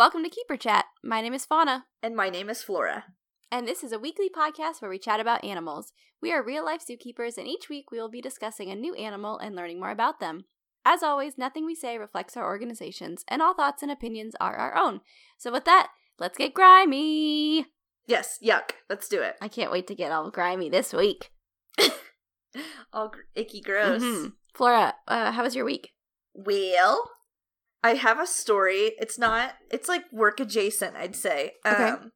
Welcome to Keeper Chat. My name is Fauna, And my name is Flora. and this is a weekly podcast where we chat about animals. We are real life zookeepers, and each week we will be discussing a new animal and learning more about them. As always, nothing we say reflects our organizations, and all thoughts and opinions are our own. So, with that, let's get grimy. Yes, yuck. Let's do it. I can't wait to get all grimy this week. All gr- icky gross. Mhm. Flora, uh, how was your week? Well, I have a story. It's not, it's like work adjacent, I'd say. Okay. Um,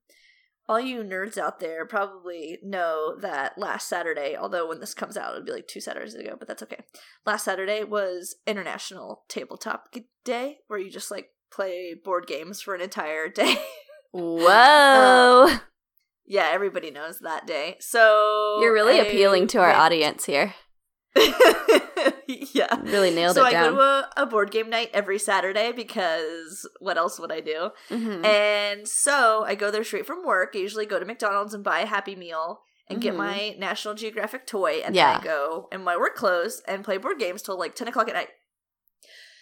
all you nerds out there probably know that last Saturday, although when this comes out, it'll be like two Saturdays ago, but that's okay. Last Saturday was International Tabletop Day, where you just like play board games for an entire day. Whoa! yeah, everybody knows that day. So You're really I appealing to our audience here. yeah. Really nailed so it So I down. go to a, a board game night every Saturday because what else would I do? Mhm. And so I go there straight from work. I usually go to McDonald's and buy a Happy Meal and get Mhm. my National Geographic toy, and Yeah. then I go in my work clothes and play board games till like ten o'clock at night.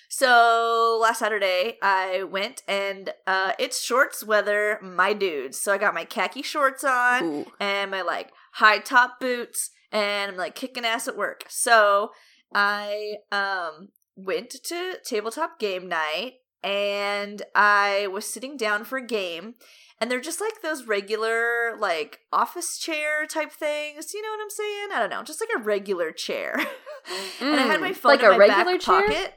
So last Saturday I went and uh, it's shorts weather, my dudes. So I got my khaki shorts on Ooh. and my like high top boots and I'm like kicking ass at work. So I um went to tabletop game night and I was sitting down for a game and they're just like those regular like office chair type things. You know what I'm saying? I don't know, just like a regular chair. and I had my Mm, phone like in a my regular back chair? pocket.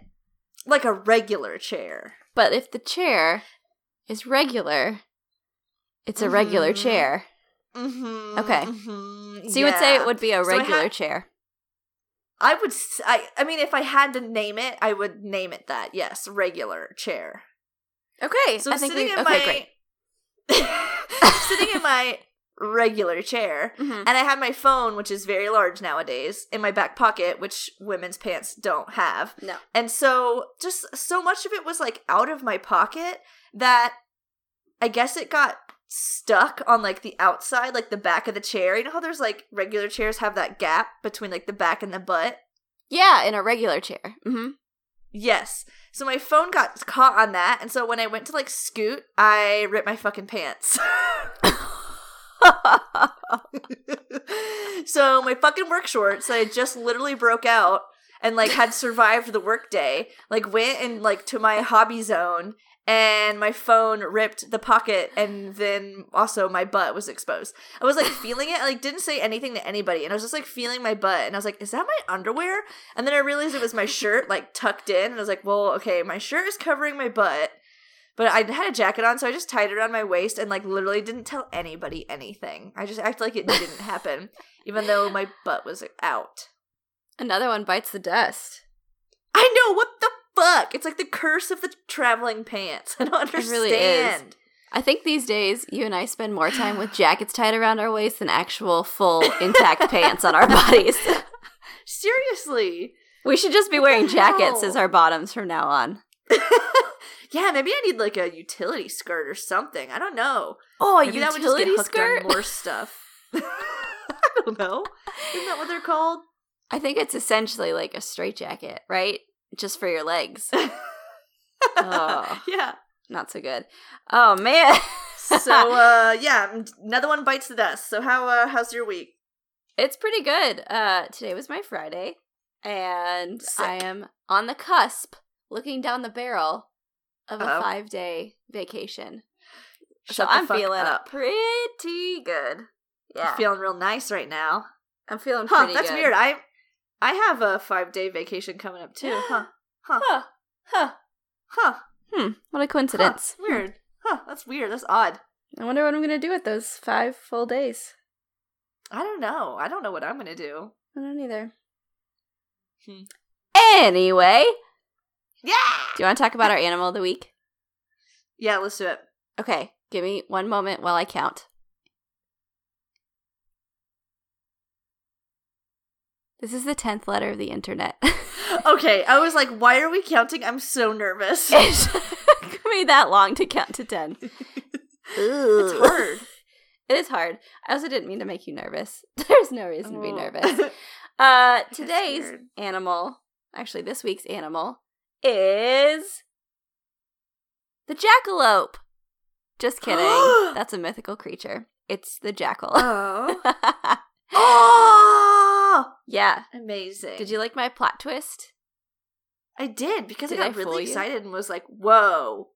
Like a regular chair. But if the chair is regular, it's a regular Mhm. chair. Mm-hmm, Okay. mhm, So you would say it would be a So I regular chair. I would. I. I mean, if I had to name it, I would name it that. Yes, regular chair. Okay. So I think sitting we, in okay, my sitting in my regular chair, Mhm. and I had my phone, which is very large nowadays, in my back pocket, which women's pants don't have. No. And so, just so much of it was like out of my pocket that I guess it got stuck on like the outside, like the back of the chair. You know how there's like regular chairs have that gap between like the back and the butt? Yeah, in a regular chair. Mm-hmm. Yes. So my phone got caught on that, and so when I went to like scoot, I ripped my fucking pants. so my fucking work shorts I just literally broke out and like had survived the workday, like went and like to my hobby zone and my phone ripped the pocket and then also my butt was exposed. I was like feeling it, I like didn't say anything to anybody and I was just like feeling my butt and I was like, is that my underwear? And then I realized it was my shirt like tucked in and I was like, well, okay, my shirt is covering my butt. But I had a jacket on, so I just tied it around my waist and like literally didn't tell anybody anything. I just acted like it didn't happen, even though my butt was out. Another one bites the dust. I know what the fuck. It's like the curse of the traveling pants. I don't understand. It really is. I think these days you and I spend more time with jackets tied around our waist than actual full intact pants on our bodies. Seriously. we should just be What wearing jackets as our bottoms from now on. yeah, maybe I need like a utility skirt or something. I don't know. Oh, a maybe that would just utility skirt? more stuff. I don't know. Isn't that what they're called? I think it's essentially like a straight jacket, right? Just for your legs. Oh. Yeah. Not so good. Oh man. So uh yeah, another one bites the dust. So how uh how's your week? it's pretty good. Uh today was my Friday and I am on the cusp looking down the barrel of a 5-day vacation. Shut so I'm feeling up. pretty good. Yeah. You're feeling real nice right now. I'm feeling Huh, that's good. weird. I I have a 5-day vacation coming up too. Huh. Huh. Huh. Huh. Huh. Hmm. What a Huh. coincidence. Weird. Huh, that's weird. That's odd. I wonder what I'm gonna do with those five full days. I don't know. I don't know what I'm going to do. I don't either. Hmm. Anyway, Yeah. do you want to talk about our animal of the week? Yeah, let's do it. Okay, give me one moment while I count. This is the tenth letter of the internet. Okay, I was like, why are we counting? I'm so nervous. it took me that long to count to ten. It's hard. It is hard. I also didn't mean to make you nervous. There's no reason to be Oh. nervous. Uh, today's animal, actually, this week's animal is the jackalope. Just kidding. That's a mythical creature. It's the jackal. Oh. oh! Yeah. Amazing. Did you like my plot twist? I did because Did I I got fool really you? excited and was like, "Whoa,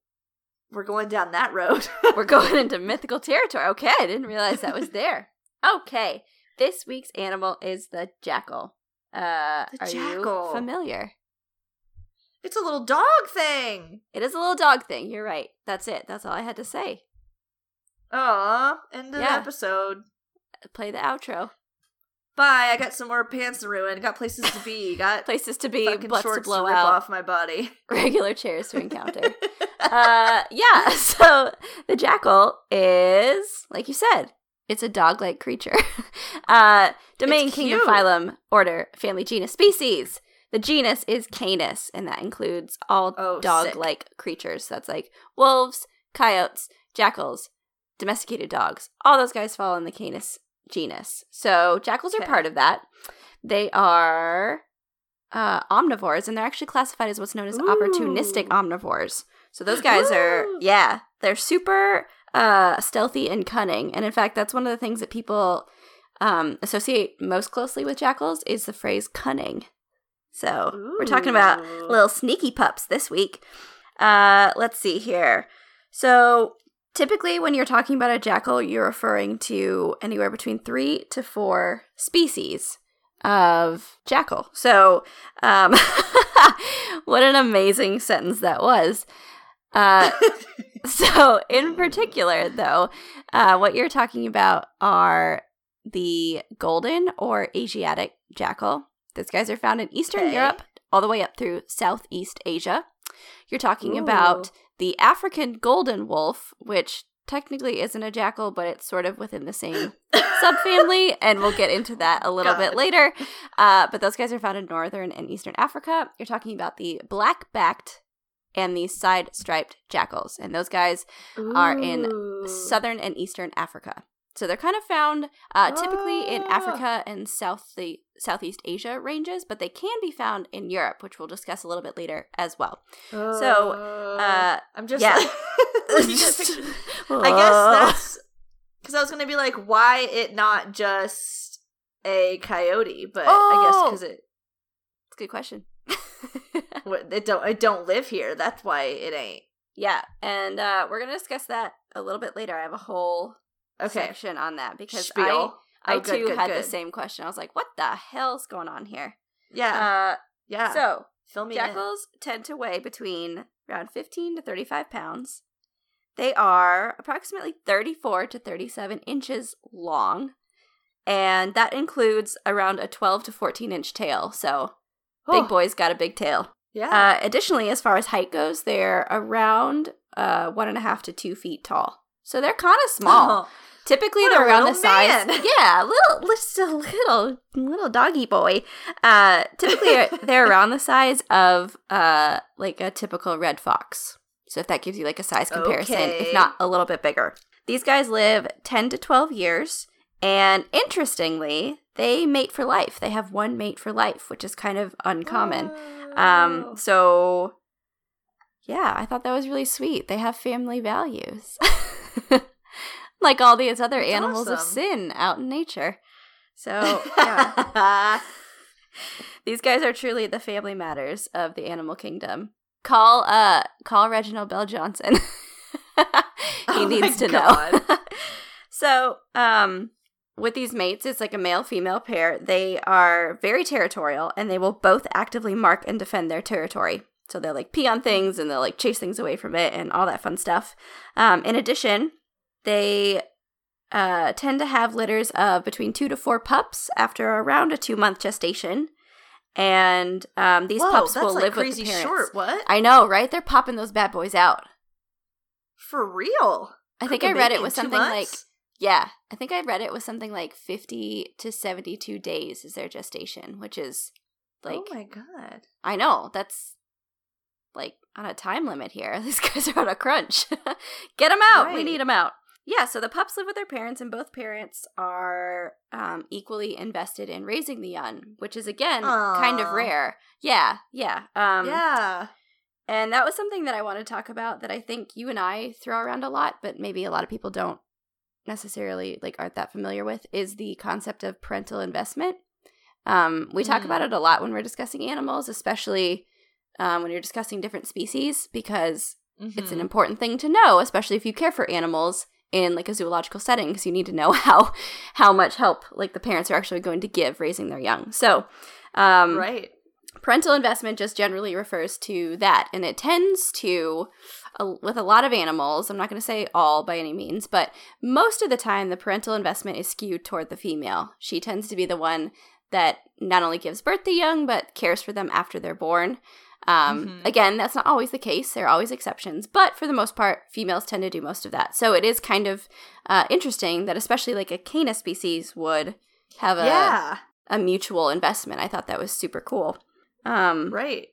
we're going down that road." We're going into mythical territory. Okay, I didn't realize that was there. Okay, this week's animal is the jackal. Uh, The are jackal. you familiar? it's a little dog thing. It is a little dog thing. You're right. That's it. That's all I had to say. Aw, end of Yeah. the episode. Play the outro. Bye. I got some more pants to ruin. Got places to be. Got Places to be, butts to blow rip out, off my body. regular chairs to encounter. uh, yeah. So the jackal is, like you said, it's a dog-like creature. uh, domain, kingdom, phylum, order, family, genus, species. The genus is Canis, and that includes all Oh, dog-like creatures. That's like wolves, coyotes, jackals, domesticated dogs. All those guys fall in the Canis genus. So jackals are part of that. They are uh, omnivores, and they're actually classified as what's known as opportunistic omnivores. So those guys are, yeah, they're super uh, stealthy and cunning. And in fact, that's one of the things that people um, associate most closely with jackals is the phrase cunning. So we're talking about little sneaky pups this week. Uh, let's see here. So typically, when you're talking about a jackal, you're referring to anywhere between three to four species of jackal. So, um, what an amazing sentence that was. Uh, so, in particular, though, uh, what you're talking about are the golden or Asiatic jackal. Those guys are found in Eastern Okay. Europe all the way up through Southeast Asia. You're talking Ooh. about the African golden wolf, which technically isn't a jackal, but it's sort of within the same subfamily, and we'll get into that a little bit later. Uh, but those guys are found in northern and eastern Africa. You're talking about the black backed and the side striped jackals, and those guys are in southern and eastern Africa. So they're kind of found uh, typically in Ah. Africa and South the Southeast Asia ranges, but they can be found in Europe, which we'll discuss a little bit later as well. So, Uh, I'm just yeah. pictures. I guess that's because I was gonna be like, why it not just a coyote? But I guess Oh. because it It's a good question. what- it don't it don't live here. That's why it ain't. yeah, and uh, we're gonna discuss that a little bit later. I have a whole Okay, section on that because Spiel. I, I Oh, good, too good, had the same question. I was like, "What the hell's going on here?" Yeah, Uh, yeah. so me in. Jackals tend to weigh between around 15 to 35 pounds. They are approximately 34 to 37 inches long, and that includes around a 12 to 14 inch tail. So, Oh, big boys got a big tail. Yeah. Uh, additionally, as far as height goes, they're around uh, one and a half to two feet tall. So they're kind of small. Oh, Typically, they're around the size. man. Yeah, little, just a little, little doggy boy. Uh, typically, they're- around the size of uh, like a typical red fox. So if that gives you like a size comparison, Okay. if not a little bit bigger. These guys live ten to twelve years, and interestingly, they mate for life. They have one mate for life, which is kind of uncommon. Oh. Um, so yeah, I thought that was really sweet. They have family values. like all these other That's animals of sin out in nature. So, yeah. these guys are truly the family matters of the animal kingdom. Call uh call Reginald VelJohnson. he Oh needs to God. know. so, um with these mates, it's like a male female pair. They are very territorial and they will both actively mark and defend their territory. So they'll like pee on things and they'll like chase things away from it and all that fun stuff. Um, in addition, they uh, tend to have litters of between two to four pups after around a two month gestation. And um, these Whoa, pups will like live with the parents. short. What? I know, right? They're popping those bad boys out. For real? I think I read it was something like yeah, I think I read it was something like 50 to 72 days is their gestation, which is like oh my god. I know, that's like on a time limit here. These guys are on a crunch. Get them out. We need them out. Yeah, so the pups live with their parents, and both parents are um, equally invested in raising the young, which is again kind of rare. Yeah, yeah. Um, yeah. And that was something that I want to talk about that I think you and I throw around a lot, but maybe a lot of people don't necessarily like aren't that familiar with is the concept of parental investment. Um, we talk Mm. about it a lot when we're discussing animals, especially um, when you're discussing different species, because it's an Mhm. important thing to know, especially if you care for animals in like a zoological setting, because you need to know how how much help like the parents are actually going to give raising their young. So, um, right. parental investment just generally refers to that and it tends to uh, with a lot of animals i'm not going to say all by any means but most of the time the parental investment is skewed toward the female she tends to be the one that not only gives birth to young but cares for them after they're born um, Mhm. again that's not always the case there are always exceptions but for the most part females tend to do most of that so it is kind of uh, interesting that especially like a canis species would have a, yeah. a mutual investment i thought that was super cool um, Right.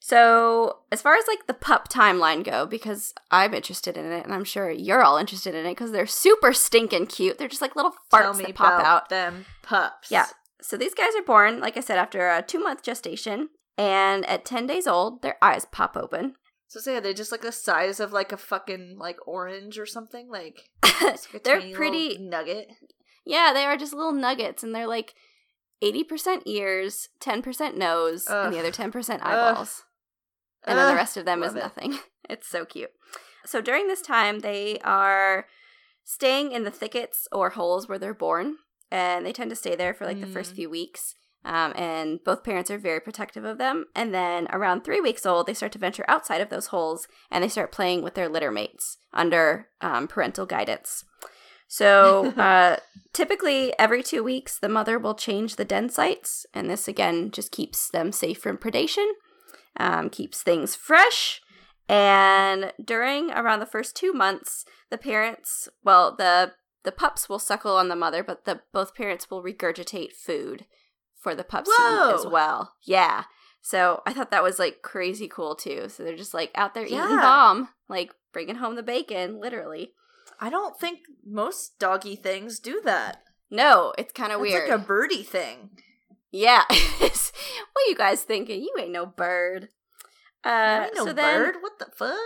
so, as far as like the pup timeline go, because I'm interested in it, and I'm sure you're all interested in it, because they're super stinking cute. They're just like little farts me that pop out. them pups. Yeah. So these guys are born, like I said, after a two month gestation, and at ten days old, their eyes pop open. So say they're just like the size of like a fucking like orange or something like. like They're pretty- nugget. yeah, they are just little nuggets, and they're like eighty percent ears, ten percent nose, and the other ten percent Ugh. eyeballs. and then the rest of them is it. nothing. It's so cute. So during this time, they are staying in the thickets or holes where they're born, and they tend to stay there for like the first Mm. few weeks. Um, and both parents are very protective of them. And then around three weeks old, they start to venture outside of those holes and they start playing with their litter mates under um, parental guidance. So uh, typically, every two weeks, the mother will change the den sites, and this again just keeps them safe from predation, um, keeps things fresh. And during around the first two months, the parents, well, the the pups will suckle on the mother, but the both parents will regurgitate food for the pups to eat as well. Yeah. So I thought that was like crazy cool too. So they're just like out there eating Yeah. bomb, like bringing home the bacon, literally. I don't think most doggy things do that. No, it's kind of It's weird. like a birdie thing. yeah. what you guys thinking? You ain't no bird. Uh, I ain't no so then, bird. What the fuck?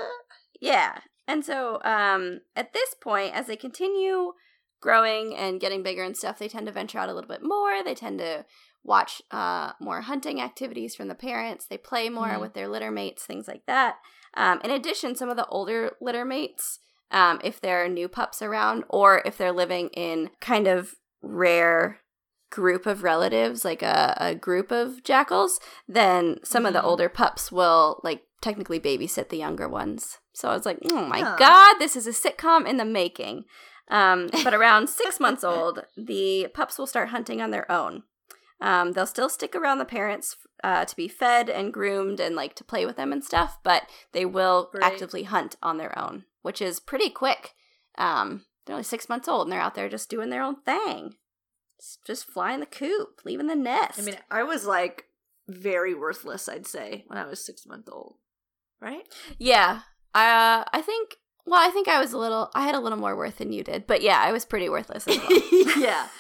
Yeah. And so um, at this point, as they continue growing and getting bigger and stuff, they tend to venture out a little bit more. They tend to watch uh, more hunting activities from the parents. They play more Mhm. with their litter mates, things like that. Um, in addition, some of the older litter mates, um, if there are new pups around or if they're living in kind of rare group of relatives, like a, a group of jackals, then some of the Mhm. older pups will like technically babysit the younger ones. So I was like, oh my god, this is a sitcom in the making. Um, but around six months old, the pups will start hunting on their own. Um, they'll still stick around the parents uh, to be fed and groomed and like to play with them and stuff, but they will Right. actively hunt on their own, which is pretty quick. Um, they're only six months old and they're out there just doing their own thing, just, just flying the coop, leaving the nest. I mean, I was like very worthless, I'd say, when I was six months old. Right? yeah, uh, I think. Well, I think I was a little. I had a little more worth than you did, but yeah, I was pretty worthless as well. yeah.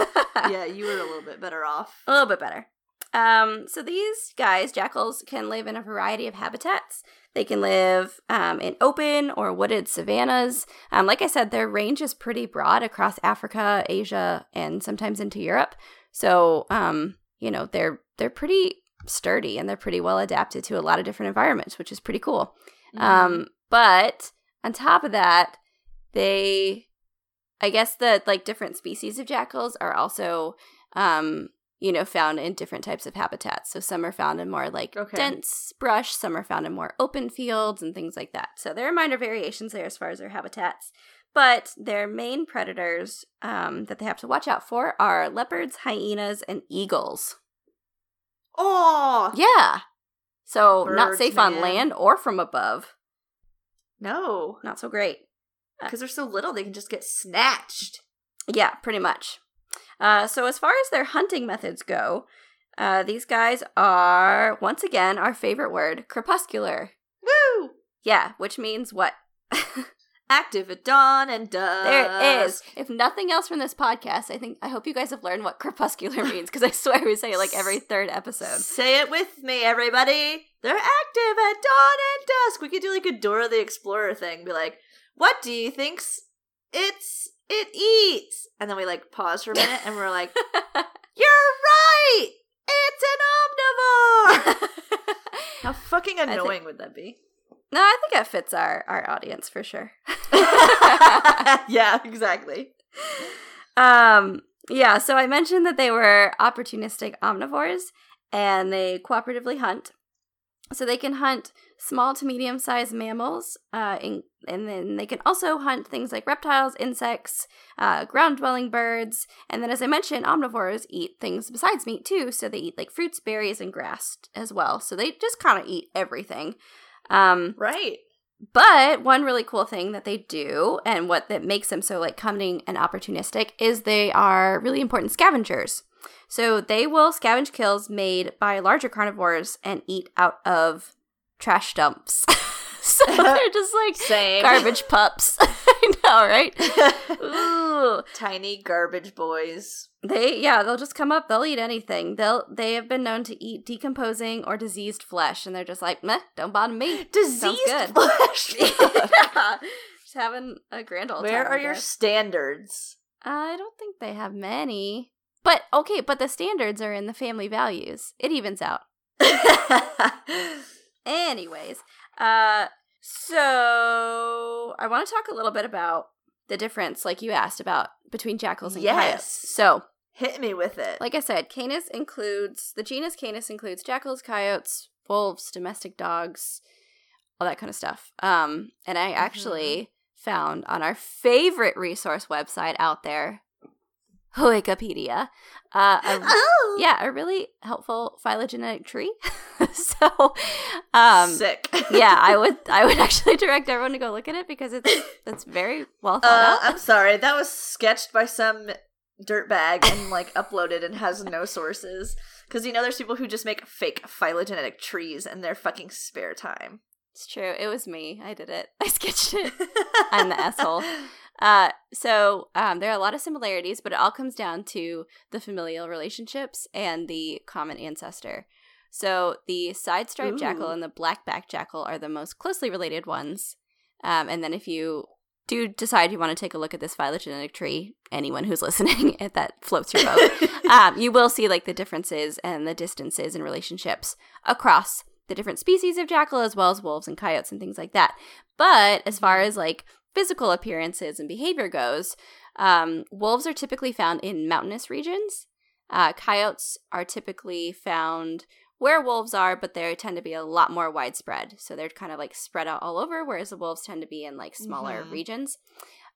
Yeah, you were a little bit better off. a little bit better. Um, so these guys, jackals, can live in a variety of habitats. They can live um, in open or wooded savannas. Um, like I said, their range is pretty broad across Africa, Asia, and sometimes into Europe. So, um, you know, they're they're pretty sturdy and they're pretty well adapted to a lot of different environments, which is pretty cool. Mm-hmm. Um, but on top of that, they, I guess the like different species of jackals are also, um, you know, found in different types of habitats. So some are found in more like Okay. dense brush, some are found in more open fields and things like that. So there are minor variations there as far as their habitats. But their main predators um, that they have to watch out for are leopards, hyenas, and eagles. oh Yeah. So not Birds, safe on land or from above. No, Not so great. because they're so little, they can just get snatched. Yeah, pretty much. Uh, so as far as their hunting methods go, uh, these guys are once again our favorite word, crepuscular. Woo! Yeah, which means what? Active at dawn and dusk. there it is. If nothing else from this podcast, I think I hope you guys have learned what crepuscular means because I swear we say it like every third episode. Say it with me, everybody. They're active at dawn and dusk. We could do like a Dora the Explorer thing. Be like, what do you think's it's it eats? And then we like pause for a minute and we're like, you're right. It's an omnivore. How fucking think- annoying would that be? no, I think it fits our our audience for sure. yeah, exactly. Um, yeah, so I mentioned that they were opportunistic omnivores and they cooperatively hunt. So they can hunt small to medium sized mammals, uh, in, and then they can also hunt things like reptiles, insects, uh, ground dwelling birds. And then, as I mentioned, omnivores eat things besides meat too. So they eat like fruits, berries, and grass as well. So they just kind of eat everything. Um, Right. but one really cool thing that they do, and what that makes them so like cunning and opportunistic, is they are really important scavengers. So they will scavenge kills made by larger carnivores and eat out of trash dumps. so they're just like Same. garbage pups. I know, right? Ooh. Tiny garbage boys. They yeah, they'll just come up, they'll eat anything. They'll they have been known to eat decomposing or diseased flesh, and they're just like, meh, don't bother me. Diseased good. flesh. yeah. Just having a grand old Where time, are your standards? I don't think they have many. But okay, but the standards are in the family values. It evens out. Anyways, uh so I want to talk a little bit about the difference like you asked about between jackals and Yes. coyotes. So, Hit me with it. like I said, Canis includes the genus Canis includes jackals, coyotes, wolves, domestic dogs, all that kind of stuff. Um, and I actually found on our favorite resource website out there, Wikipedia, uh, a, oh, yeah, a really helpful phylogenetic tree. so, um, sick. yeah, I would I would actually direct everyone to go look at it because it's it's very well thought Uh, out. I'm sorry, that was sketched by some dirtbag and like uploaded and has no sources. Because you know, there's people who just make fake phylogenetic trees in their fucking spare time. It's true. It was me. I did it. I sketched it. I'm the asshole. Uh, so um, there are a lot of similarities, but it all comes down to the familial relationships and the common ancestor. So the side striped jackal and the black back jackal are the most closely related ones. Um, and then if you do decide you want to take a look at this phylogenetic tree, anyone who's listening, if that floats your boat, um, you will see like the differences and the distances and relationships across the different species of jackal as well as wolves and coyotes and things like that. But as far as like physical appearances and behavior goes, um, wolves are typically found in mountainous regions. Uh, coyotes are typically found where wolves are, but they tend to be a lot more widespread. So they're kind of like spread out all over, whereas the wolves tend to be in like smaller Mhm. regions.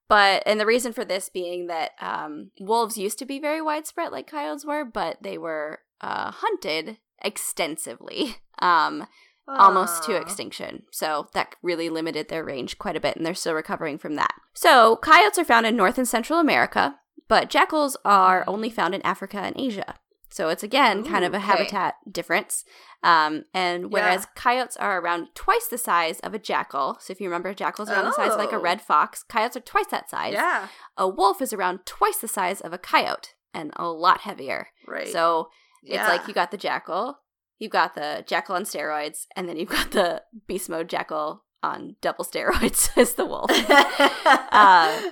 But and the reason for this being that um, wolves used to be very widespread, like coyotes were, but they were uh, hunted extensively, um, almost to extinction. So that really limited their range quite a bit, and they're still recovering from that. So coyotes are found in North and Central America, but jackals are only found in Africa and Asia. So it's again kind Ooh, of a okay. habitat difference. Um, and whereas Yeah. coyotes are around twice the size of a jackal, so if you remember, jackals are around the size of like a Oh. red fox, coyotes are twice that size. Yeah, A wolf is around twice the size of a coyote and a lot heavier. right. So yeah. it's like you got the jackal, you've got the jackal on steroids, and then you've got the beast mode jackal on double steroids as the wolf. uh,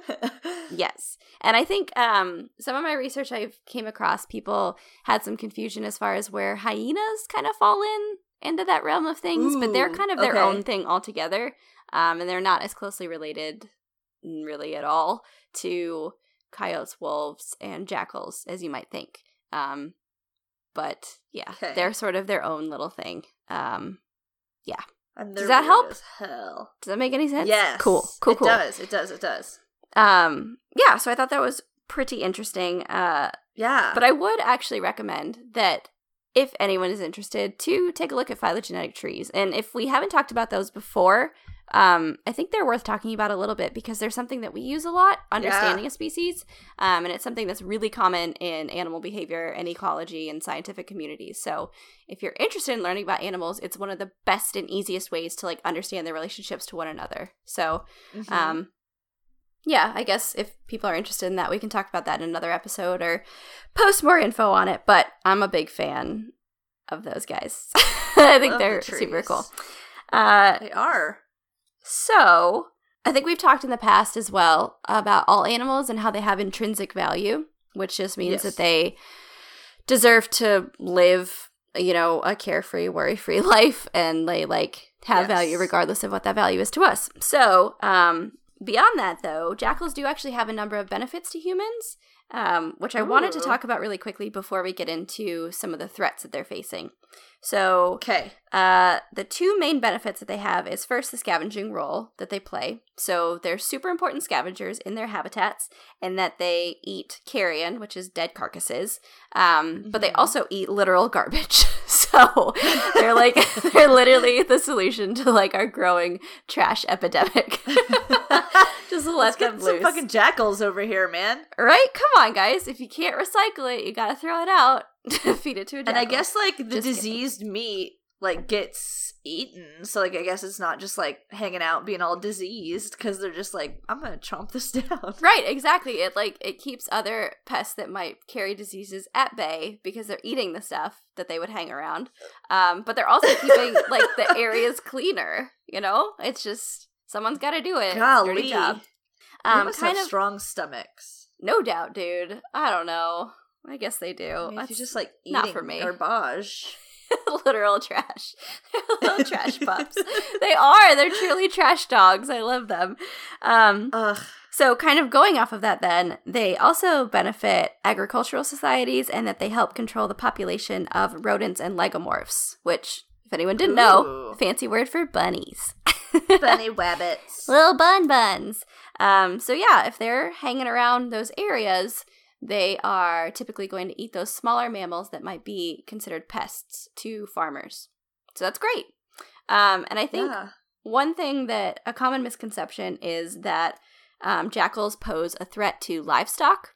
yes. And I think um, some of my research I've came across, people had some confusion as far as where hyenas kind of fall in into that realm of things, but they're kind of their okay. own thing altogether. Um, and they're not as closely related, really, at all to coyotes, wolves, and jackals as you might think. Um, but yeah, Okay. they're sort of their own little thing. Um, And Does that help? Hell. does that make any sense? Yes. Cool. Cool. Cool. It Cool. does. It does. It does. Um, yeah. So I thought that was pretty interesting. Uh, Yeah. But I would actually recommend that if anyone is interested to take a look at phylogenetic trees. And if we haven't talked about those before, um, I think they're worth talking about a little bit because they're something that we use a lot, understanding a species. Um, and it's something that's really common in animal behavior and ecology and scientific communities. So if you're interested in learning about animals, it's one of the best and easiest ways to like understand their relationships to one another. So Mhm. um, yeah, I guess if people are interested in that, we can talk about that in another episode or post more info on it. But I'm a big fan of those guys. I think Love they're the super cool. Uh, They are. So, I think we've talked in the past as well about all animals and how they have intrinsic value, which just means Yes. that they deserve to live, you know, a carefree, worry-free life and they like have Yes. value regardless of what that value is to us. So, um beyond that though, jackals do actually have a number of benefits to humans. Um, which I wanted to talk about really quickly before we get into some of the threats that they're facing. So, Okay. uh, the two main benefits that they have is first the scavenging role that they play. So they're super important scavengers in their habitats, and that they eat carrion, which is dead carcasses. Um, but they Mhm. also eat literal garbage. so they're like they're literally the solution to like our growing trash epidemic. Just let Let's them get some fucking jackals over here, man. right? Come on, guys. If you can't recycle it, you gotta throw it out. Feed it to a jackal. And I guess like the Just kidding. diseased meat like gets eaten, so like I guess it's not just like hanging out being all diseased because they're just like I'm gonna chomp this down. Right, exactly. It like it keeps other pests that might carry diseases at bay because they're eating the stuff that they would hang around. Um, but they're also keeping like the areas cleaner. You know, it's just someone's got to do it. Golly, dirty job. Um, must kind have of, strong stomachs. no doubt, dude. I don't know. I guess they do. I mean, if you just like eating not for me. garbage. literal trash. Little trash pups. They are. They're truly trash dogs. I love them. Um, Ugh. So, kind of going off of that, then, they also benefit agricultural societies and that they help control the population of rodents and lagomorphs, which, if anyone didn't know, fancy word for bunnies. Bunny wabbits. Little bun buns. Um, so, yeah, if they're hanging around those areas, they are typically going to eat those smaller mammals that might be considered pests to farmers. So, that's great. Um, and I think yeah. one thing that a common misconception is that um, jackals pose a threat to livestock.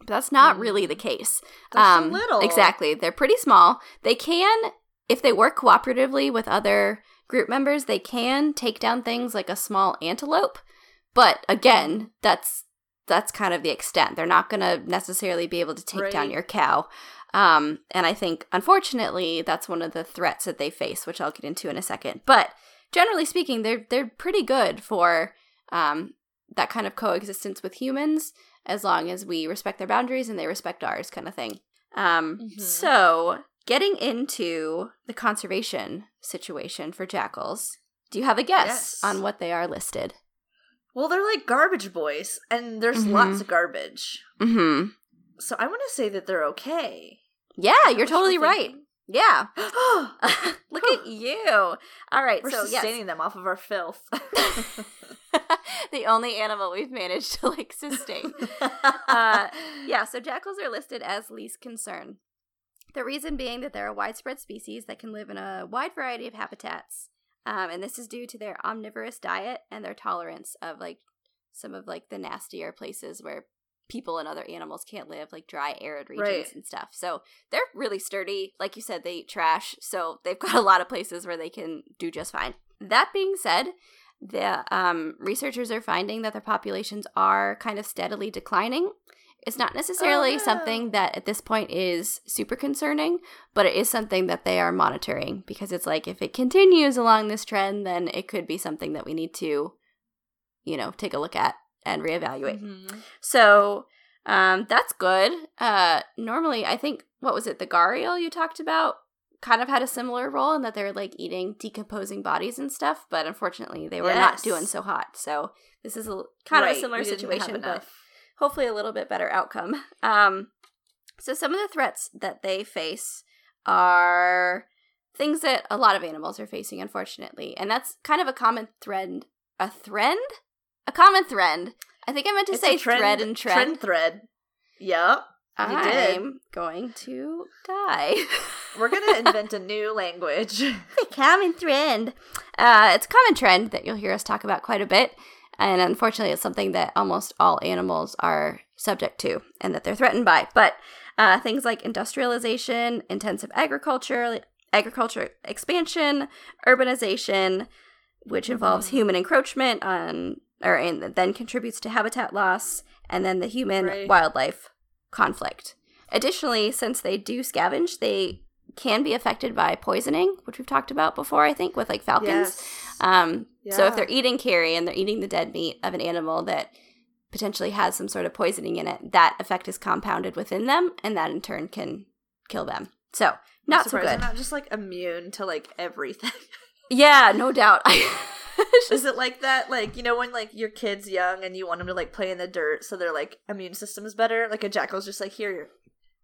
But that's not Mm. really the case. They're so little. Exactly. They're pretty small. They can, if they work cooperatively with other group members, they can take down things like a small antelope. But again, that's that's kind of the extent. They're not going to necessarily be able to take down your cow. Um, and I think, unfortunately, that's one of the threats that they face, which I'll get into in a second. But generally speaking, they're they're pretty good for um, that kind of coexistence with humans, as long as we respect their boundaries and they respect ours, kind of thing. Um, Mhm. So, getting into the conservation situation for jackals, do you have a guess Yes. on what they are listed? Well, they're like garbage boys, and there's Mhm. lots of garbage. Mm-hmm. So I want to say that they're okay. Yeah, you're totally right. thinking. Yeah. Look at you. All right, so yes. sustaining them off of our filth. the only animal we've managed to like sustain. Uh, yeah, so jackals are listed as least concern. The reason being that they're a widespread species that can live in a wide variety of habitats. Um, and this is due to their omnivorous diet and their tolerance of like some of like the nastier places where people and other animals can't live, like dry, arid regions Right. and stuff. So they're really sturdy. Like you said, they eat trash, so they've got a lot of places where they can do just fine. That being said, the um, researchers are finding that their populations are kind of steadily declining. It's not necessarily no. something that at this point is super concerning, but it is something that they are monitoring because it's like if it continues along this trend, then it could be something that we need to, you know, take a look at and reevaluate. Mhm. So um, that's good. Uh, normally, I think what was it, the gharial you talked about, kind of had a similar role in that they're like eating decomposing bodies and stuff, but unfortunately, they were not doing so hot. So this is a kind of a similar we situation, but enough. Hopefully a little bit better outcome. Um, so some of the threats that they face are things that a lot of animals are facing, unfortunately, and that's kind of a common thread. A thread? A common thread. I think I meant to It's say trend, thread and trend. Trend thread. Yep. you. I'm going to die. We're gonna invent a new language. the common trend. Uh, it's a common trend that you'll hear us talk about quite a bit. And unfortunately, it's something that almost all animals are subject to and that they're threatened by. But uh, things like industrialization, intensive agriculture, agriculture expansion, urbanization, which involves Mhm. human encroachment on, or and then contributes to habitat loss, and then the human Right. wildlife conflict. Additionally, since they do scavenge, they can be affected by poisoning, which we've talked about before, I think, with like falcons. Yes. Um, So if they're eating carrion they're eating the dead meat of an animal that potentially has some sort of poisoning in it, that effect is compounded within them, and that in turn can kill them. So not so good. I'm not just like immune to like everything. yeah, no doubt. Is it like that? Like you know when like your kid's young and you want them to like play in the dirt, so their like immune system is better. Like a jackal's just like here,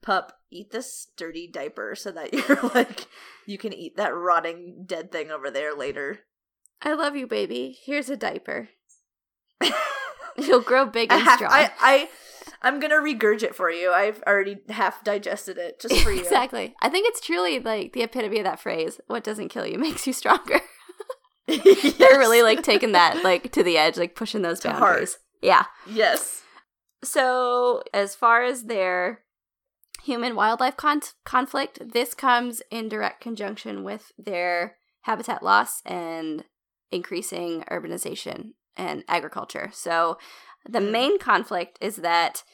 pup, eat this dirty diaper so that you're like you can eat that rotting dead thing over there later. I love you, baby. Here's a diaper. You'll grow big I and have, strong. I, I I'm gonna regurgite for you. I've already half digested it just for you. exactly. I think it's truly like the epitome of that phrase. What doesn't kill you makes you stronger. Yes. They're really like taking that like to the edge, like pushing those boundaries. Yeah. yes. So, as far as their human wildlife con- conflict, this comes in direct conjunction with their habitat loss and increasing urbanization and agriculture. So, the Mm. main conflict is that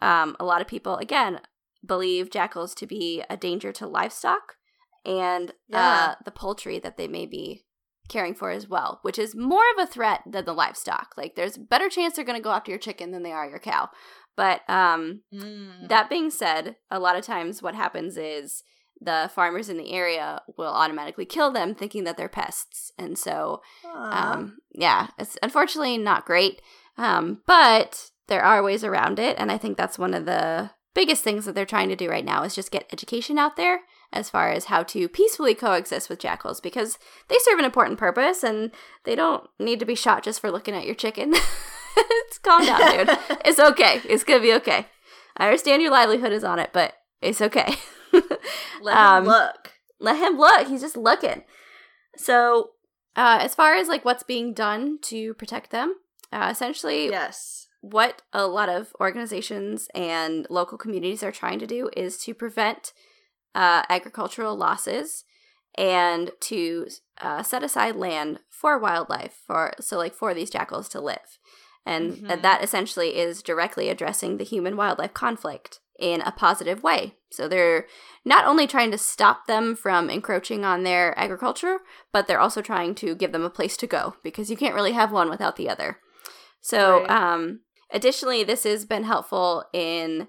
um, a lot of people, again, believe jackals to be a danger to livestock and Yeah. uh, the poultry that they may be caring for as well, which is more of a threat than the livestock. Like, there's a better chance they're going to go after your chicken than they are your cow. But um, Mm. that being said, a lot of times what happens is the farmers in the area will automatically kill them thinking that they're pests. And so, um, yeah, it's unfortunately not great. Um, but there are ways around it. And I think that's one of the biggest things that they're trying to do right now is just get education out there as far as how to peacefully coexist with jackals because they serve an important purpose and they don't need to be shot just for looking at your chicken. it's calm down, dude. It's okay. It's gonna be okay. I understand your livelihood is on it, but it's okay. Let um, him look. Let him look. He's just looking. So, uh, as far as like what's being done to protect them, uh, essentially, Yes. what a lot of organizations and local communities are trying to do is to prevent uh, agricultural losses and to uh, set aside land for wildlife for so like for these jackals to live and Mhm. that essentially is directly addressing the human wildlife conflict in a positive way so they're not only trying to stop them from encroaching on their agriculture but they're also trying to give them a place to go because you can't really have one without the other so Right. um additionally this has been helpful in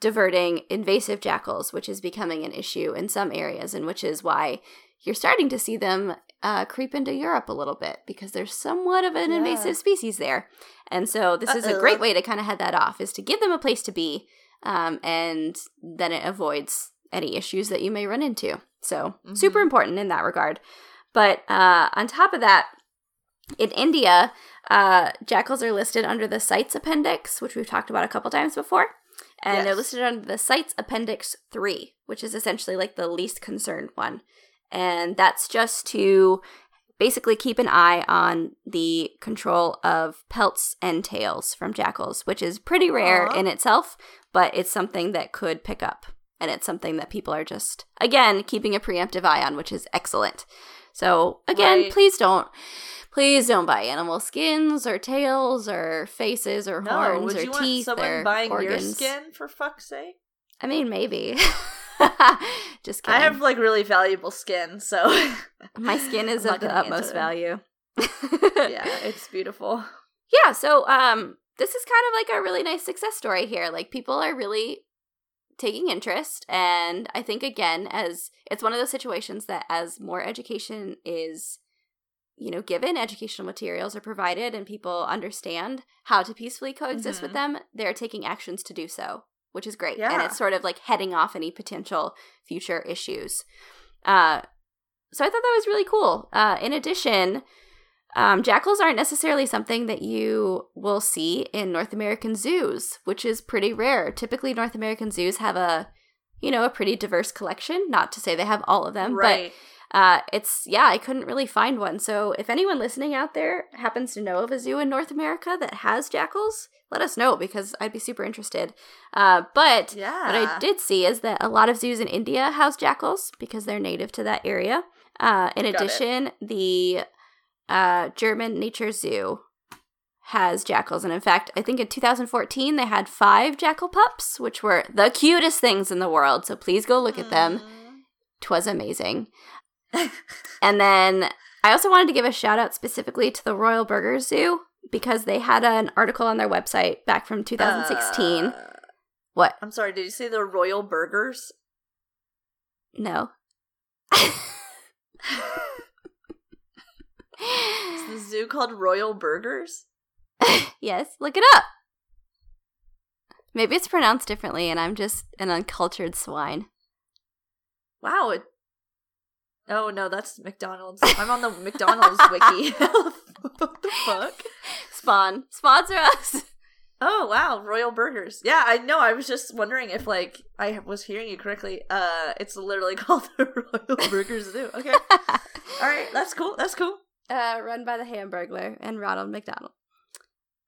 diverting invasive jackals, which is becoming an issue in some areas, and which is why you're starting to see them uh, creep into Europe a little bit because there's somewhat of an Yeah. invasive species there. And so this is a great way to kind of head that off, is to give them a place to be, um, and then it avoids any issues that you may run into. So super Mhm. important in that regard. But uh, on top of that, in India, uh, jackals are listed under the CITES appendix, which we've talked about a couple times before. And they're listed under the CITES appendix 3, which is essentially like the least concerned one. And that's just to basically keep an eye on the control of pelts and tails from jackals, which is pretty rare Aw. in itself, but it's something that could pick up. And it's something that people are just, again, keeping a preemptive eye on, which is excellent. So, again, Right. please don't. Please don't buy animal skins or tails or faces or No, horns would or you want teeth someone or buying organs. your skin for fuck's sake? I mean, maybe. Just kidding. I have like really valuable skin, so My skin is I'm of the utmost value. yeah, it's beautiful. yeah. So, um, this is kind of like a really nice success story here. Like people are really taking interest, and I think again, as it's one of those situations that as more education is, you know, given, educational materials are provided, and people understand how to peacefully coexist with Mhm. them, they're taking actions to do so, which is great. And it's sort of like heading off any potential future issues. Uh, so I thought that was really cool. Uh, in addition, um, jackals aren't necessarily something that you will see in North American zoos, which is pretty rare. Typically, North American zoos have a, you know, a pretty diverse collection. Not to say they have all of them, right. but uh, it's yeah, I couldn't really find one. So if anyone listening out there happens to know of a zoo in North America that has jackals, let us know because I'd be super interested. Uh, but yeah. what I did see is that a lot of zoos in India house jackals because they're native to that area. Uh, in Got it. addition, the uh, German Nature Zoo has jackals. And in fact, I think in 2014 they had five jackal pups, which were the cutest things in the world. So please go look at them. Mm. Twas amazing. And then I also wanted to give a shout out specifically to the Royal Burger Zoo because they had an article on their website back from 2016. Uh, what? I'm sorry, did you say the Royal Burgers? No. Is the zoo called Royal Burgers? yes, look it up. Maybe it's pronounced differently and I'm just an uncultured swine. Wow, it Oh no, that's McDonald's. I'm on the McDonald's wiki. what the fuck? Spawn. Sponsor us. Oh wow, Royal Burgers. Yeah, I know. I was just wondering if like I was hearing you correctly. Uh it's literally called the Royal Burgers Zoo. Okay. All right, that's cool. That's cool. uh, run by the Hamburglar and Ronald McDonald.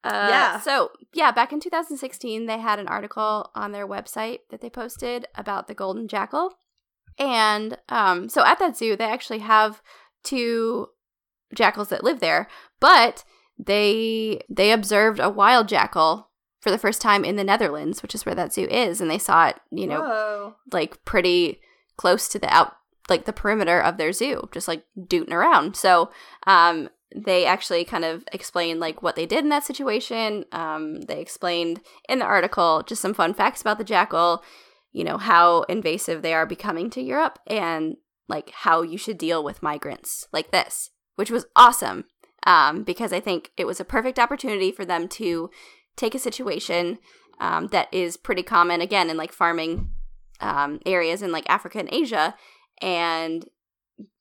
Uh, Yeah. So, yeah, back in 2016, they had an article on their website that they posted about the golden jackal. And um, so at that zoo, they actually have two jackals that live there, but they they observed a wild jackal for the first time in the Netherlands, which is where that zoo is, and they saw it, you know, Whoa. like pretty close to the out like the perimeter of their zoo just like dooting around. So um they actually kind of explained like what they did in that situation. Um they explained in the article just some fun facts about the jackal you know how invasive they are becoming to europe and like how you should deal with migrants like this which was awesome um because i think it was a perfect opportunity for them to take a situation um, that is pretty common again in like farming um, areas in like Africa and Asia and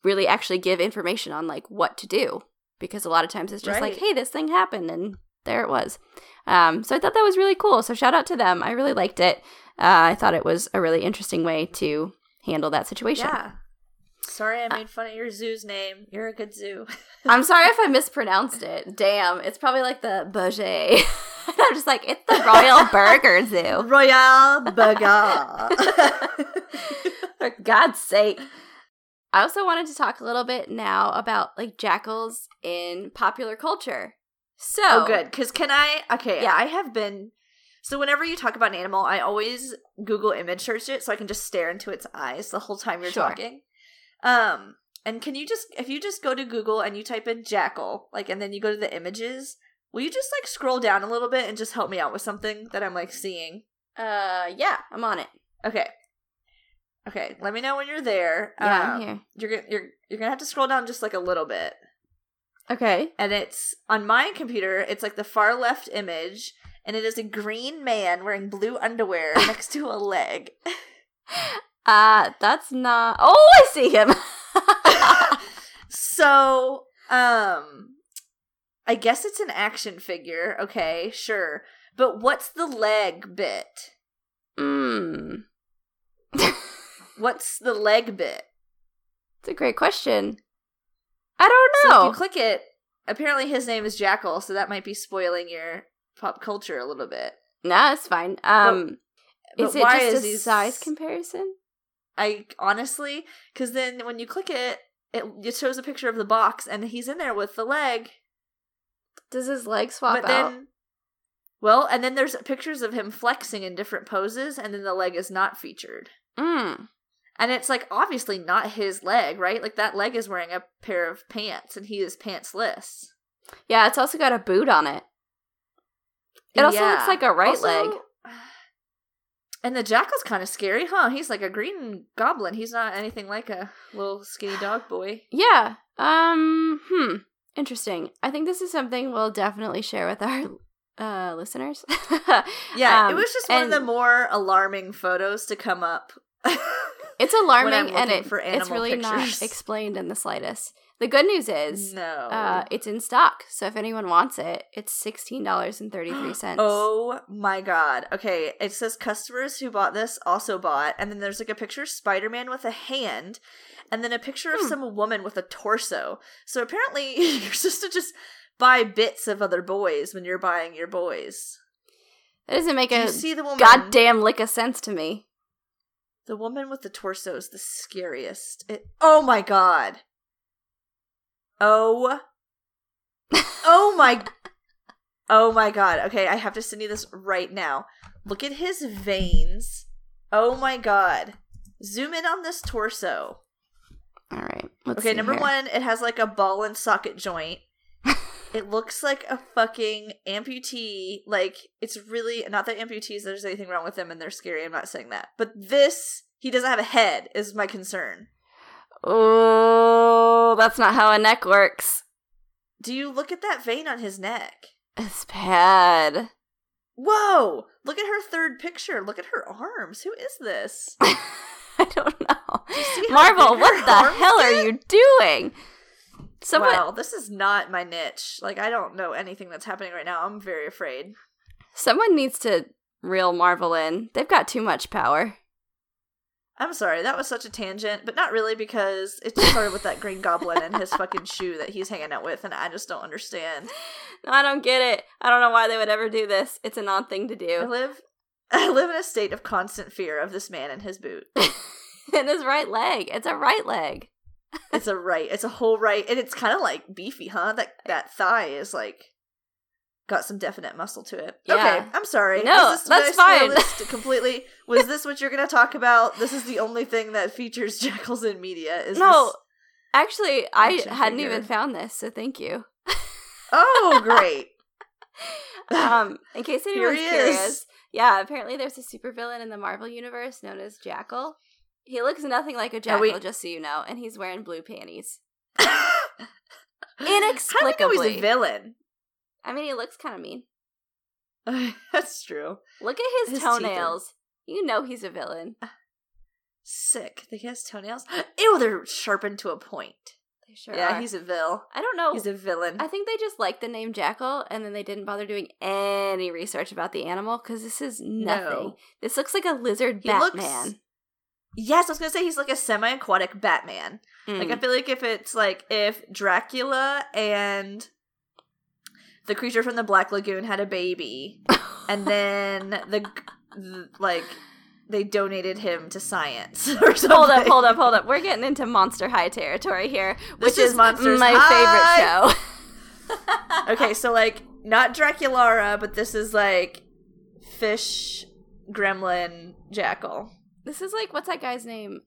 really actually give information on like what to do because a lot of times it's just like hey this thing happened and there it was. Um, so i thought that was really cool. So shout out to them. I really liked it uh, i thought it was a really interesting way to handle that situation Yeah. Sorry I made fun of your zoo's name. You're a good zoo. i'm sorry if i mispronounced it damn it's probably like the Berger. i'm just like it's the royal burger zoo Royal Burger. For God's sake. I also wanted to talk a little bit now about like jackals in popular culture. So oh, good. Because can I? Okay, Yeah. I have been. So whenever you talk about an animal, I always Google image search it so I can just stare into its eyes the whole time you're Sure. talking. Um, and can you just if you just go to Google and you type in jackal, like, and then you go to the images, will you just like scroll down a little bit and just help me out with something that I'm like seeing? Uh, yeah, I'm on it. Okay. Okay, let me know when you're there. Yeah, Um, I'm here. You're gonna you're you're gonna have to scroll down just like a little bit. Okay. and it's on my computer it's like the far left image and it is a green man wearing blue underwear next to a leg Uh, that's not. Oh, I see him. so um i guess it's an action figure okay sure but what's the leg bit Hmm. what's the leg bit It's a great question. I don't so know. if you click it apparently his name is jackal so that might be spoiling your pop culture a little bit nah, it's fine. Um, But is it why just is a he size comparison? I honestly, because then when you click it, it, it shows a picture of the box, and he's in there with the leg. Does his leg swap but out? then, well, and then there's pictures of him flexing in different poses, and then the leg is not featured. Mm. And it's like obviously not his leg, right? Like that leg is wearing a pair of pants, and he is pantsless. Yeah, it's also got a boot on it. It also looks like a right Also- leg. And the jackal's kind of scary, huh? He's like a green goblin. He's not anything like a little skinny dog boy. Yeah. Um. Hmm. Interesting. I think this is something we'll definitely share with our uh listeners. Yeah, it Um, was just one of the more alarming photos to come up. It's alarming, and it, for it's really not explained in the slightest. The good news is, no. uh, it's in stock. So if anyone wants it, it's sixteen dollars and thirty three cents. Oh my god. Okay, it says customers who bought this also bought, and then there's like a picture of Spider Man with a hand, and then a picture of Hmm. some woman with a torso. So apparently you're supposed to just buy bits of other boys when you're buying your boys. That doesn't make Do a see the woman? goddamn lick of sense to me. The woman with the torso is the scariest. It, oh my god. Oh. oh my. Oh my god. Okay, I have to send you this right now. Look at his veins. Oh my god. Zoom in on this torso. All right. Let's okay, number here. one, it has like a ball and socket joint. it looks like a fucking amputee. Like it's really not that amputees. There's anything wrong with them and they're scary. I'm not saying that, but this he doesn't have a head. Is my concern. Oh, that's not how a neck works. Do you look at that vein on his neck? It's bad. Whoa! Look at her third picture. Look at her arms. Who is this? I don't know. how Marvel, what the hell are you doing? Someone, Wow, this is not my niche. Like I don't know anything that's happening right now. I'm very afraid. someone needs to reel Marvel in. They've got too much power. I'm sorry, that was such a tangent, but not really because it just started with that Green Goblin and his fucking shoe that he's hanging out with, and I just don't understand. No, I don't get it. I don't know why they would ever do this. It's an odd thing to do. I live, I live in a state of constant fear of this man and his boot. and his right leg. It's a right leg. It's a right, it's a whole right, and it's kind of like beefy, huh? That that thigh is like got some definite muscle to it. Yeah. Okay, I'm sorry. No, this, that's did I spoil fine. completely. Was this what you're gonna talk about? This is the only thing that features jackals in media. Is No, actually, I hadn't figure. even found this, so thank you. Oh, great. um, in case anyone's curious, yeah, apparently there's a supervillain in the Marvel universe known as Jackal. He looks nothing like a jackal, we- just so you know, and he's wearing blue panties. How do we know he's Inexplicably. a villain? I mean, he looks kind of mean. That's true. Look at his, His toenails. You know he's a villain. Sick. Think he has toenails? Ew, they're sharpened to a point. They sure yeah, are. he's a villain. I don't know. He's a villain. I think they just like the name Jackal, and then they didn't bother doing any research about the animal because this is nothing. No. This looks like a lizard He looks- Batman. yes, I was gonna say he's like a semi-aquatic Batman. Like I Mm. feel like if it's like if Dracula and the creature from the Black Lagoon had a baby, and then the, the like they donated him to science or something. hold up, hold up, hold up. We're getting into Monster High territory here, This which is is, Monsters my High. favorite show. okay, so like not Draculara, but this is like fish, gremlin, jackal, This is like what's that guy's name?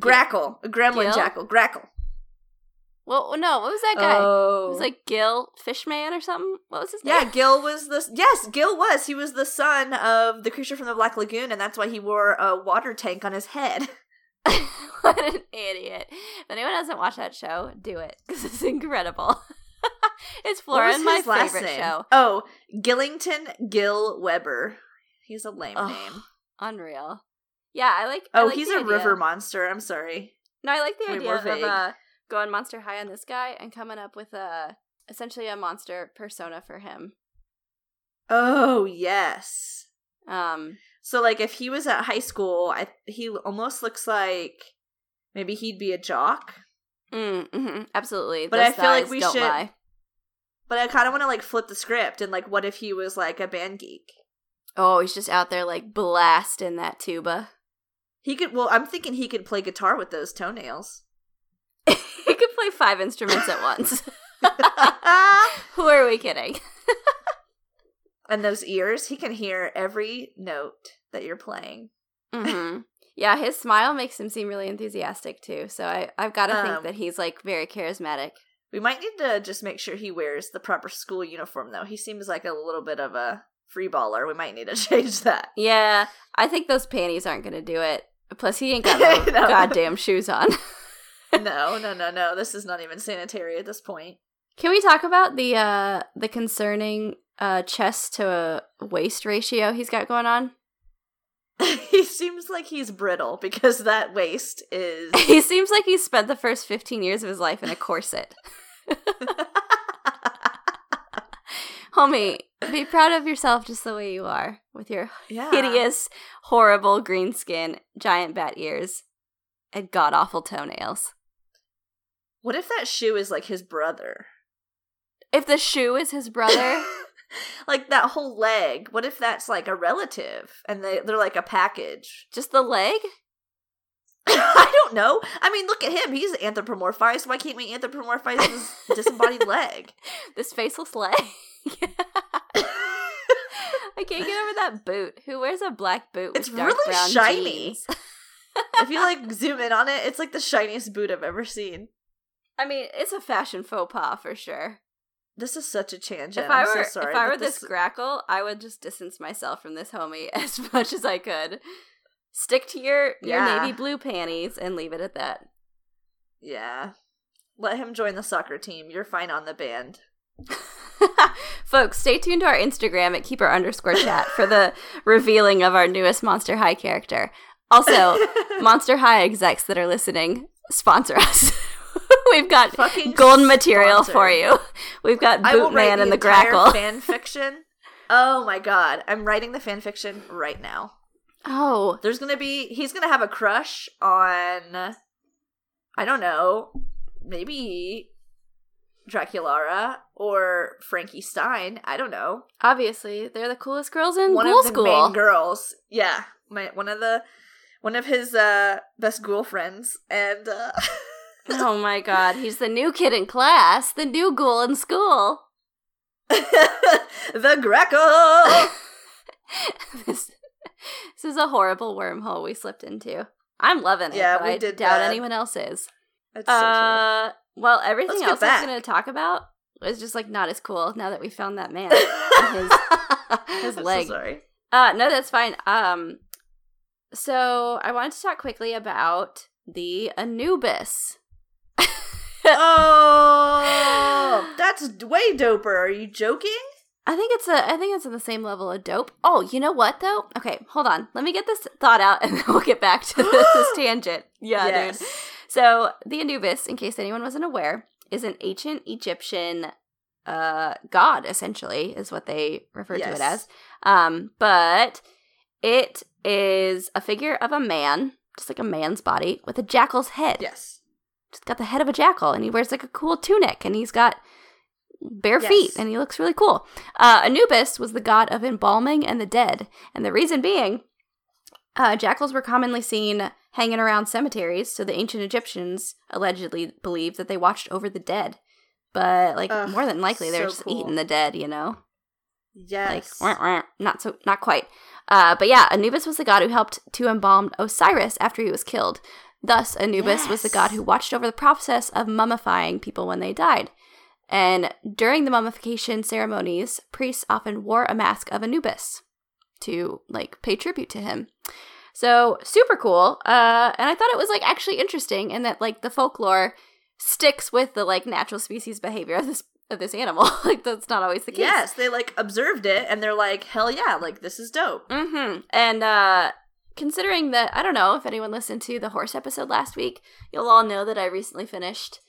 grackle, gremlin, Gil? jackal, grackle. Well, no, what was that guy? Oh, It was like Gil Fishman or something. What was his name? yeah, Gil was the yes, Gil was. He was the son of the creature from the Black Lagoon, and that's why he wore a water tank on his head. what an idiot! If anyone hasn't watched that show, do it because it's incredible. it's Flora my favorite name? show. Oh, Gillington Gil Webber. He's a lame Ugh. name. Unreal. Yeah, I like. I Oh, like he's a idea. river monster. I'm sorry. No, I like the Way idea of uh, going monster high on this guy and coming up with a essentially a monster persona for him. Oh yes. Um, So like if he was at high school, I he almost looks like maybe he'd be a jock. mm, mhm, absolutely. But I feel like we should- lie. But I kind of want to like flip the script and like what if he was like a band geek? Oh, he's just out there like blasting that tuba. He could well, I'm thinking he could play guitar with those toenails. he could play five instruments at once. Who are we kidding? and those ears, he can hear every note that you're playing. hmm Yeah, his smile makes him seem really enthusiastic too. So I, I've got to Um, think that he's like very charismatic. We might need to just make sure he wears the proper school uniform though. He seems like a little bit of a free baller. We might need to change that. Yeah, I think those panties aren't going to do it. Plus, he ain't got no No. goddamn shoes on. No, no, no, no. This is not even sanitary at this point. Can we talk about the uh the concerning uh chest to waist ratio he's got going on? he seems like he's brittle because that waist is he seems like he spent the first 15 years of his life in a corset. Homie, be proud of yourself just the way you are with your yeah. hideous, horrible green skin, giant bat ears, and god awful toenails. What if that shoe is like his brother? If the shoe is his brother, like that whole leg. What if that's like a relative and they they're like a package? just the leg? I don't know. I mean, look at him. He's anthropomorphized. Why can't we anthropomorphize his disembodied leg? This faceless leg. I can't get over that boot. Who wears a black boot with It's dark really brown shiny. if you like zoom in on it, it's like the shiniest boot I've ever seen. I mean, it's a fashion faux pas for sure. This is such a tangent. If I I'm were so sorry, if I were this grackle, I would just distance myself from this homie as much as I could. Stick to your your Yeah. navy blue panties and leave it at that. yeah, let him join the soccer team. You're fine on the band. Folks, stay tuned to our Instagram at keeper underscore chat for the revealing of our newest Monster High character. Also, Monster High execs that are listening, sponsor us. We've got Fucking golden material for you. We've got Bootman and the Grackle. fan fiction. Oh my god, I'm writing the fan fiction right now. oh, There's gonna be he's gonna have a crush on I don't know, maybe Draculara or Frankie Stein. I don't know. obviously, they're the coolest girls in one of the school. main girls. Yeah, my one of the one of his uh best ghoul friends, and uh, oh my god, he's the new kid in class, the new ghoul in school. the Greco. this, this is a horrible wormhole we slipped into. I'm loving it, Yeah, we I did doubt that. anyone else is. That's so true. Uh, well, everything Let's else I was going to talk about is just like not as cool now that we found that man. his- his I'm so leg. sorry. uh, no, that's fine. Um, so I wanted to talk quickly about the Anubis. Oh, that's way doper. Are you joking? I think it's a. I think it's on the same level of dope. Oh, you know what though? Okay, hold on. Let me get this thought out, and then we'll get back to this, this tangent. Yeah, yes. dude. So the Anubis, in case anyone wasn't aware, is an ancient Egyptian uh, god. Essentially, is what they refer to it as. Um, but it is a figure of a man, just like a man's body, with a jackal's head. Yes. Just got the head of a jackal, and he wears like a cool tunic, and he's got bare Yes. feet, and he looks really cool. Uh, Anubis was the god of embalming and the dead, and the reason being, uh, jackals were commonly seen hanging around cemeteries, so the ancient Egyptians allegedly believed that they watched over the dead. But like Ugh, more than likely, they're so just cool. eating the dead, you know Yes. like wah, wah, not so not quite uh, but yeah anubis was the god who helped to embalm osiris after he was killed thus anubis was the god who watched over the process of mummifying people when they died. And during the mummification ceremonies priests often wore a mask of anubis to like pay tribute to him. So super cool uh, and i thought it was like actually interesting and that like the folklore sticks with the like natural species behavior of this of this animal. Like that's not always the case. Yes, they like observed it and they're like, hell yeah, like this is dope. Mm-hmm. And uh considering that I don't know if anyone listened to the horse episode last week, you'll all know that I recently finished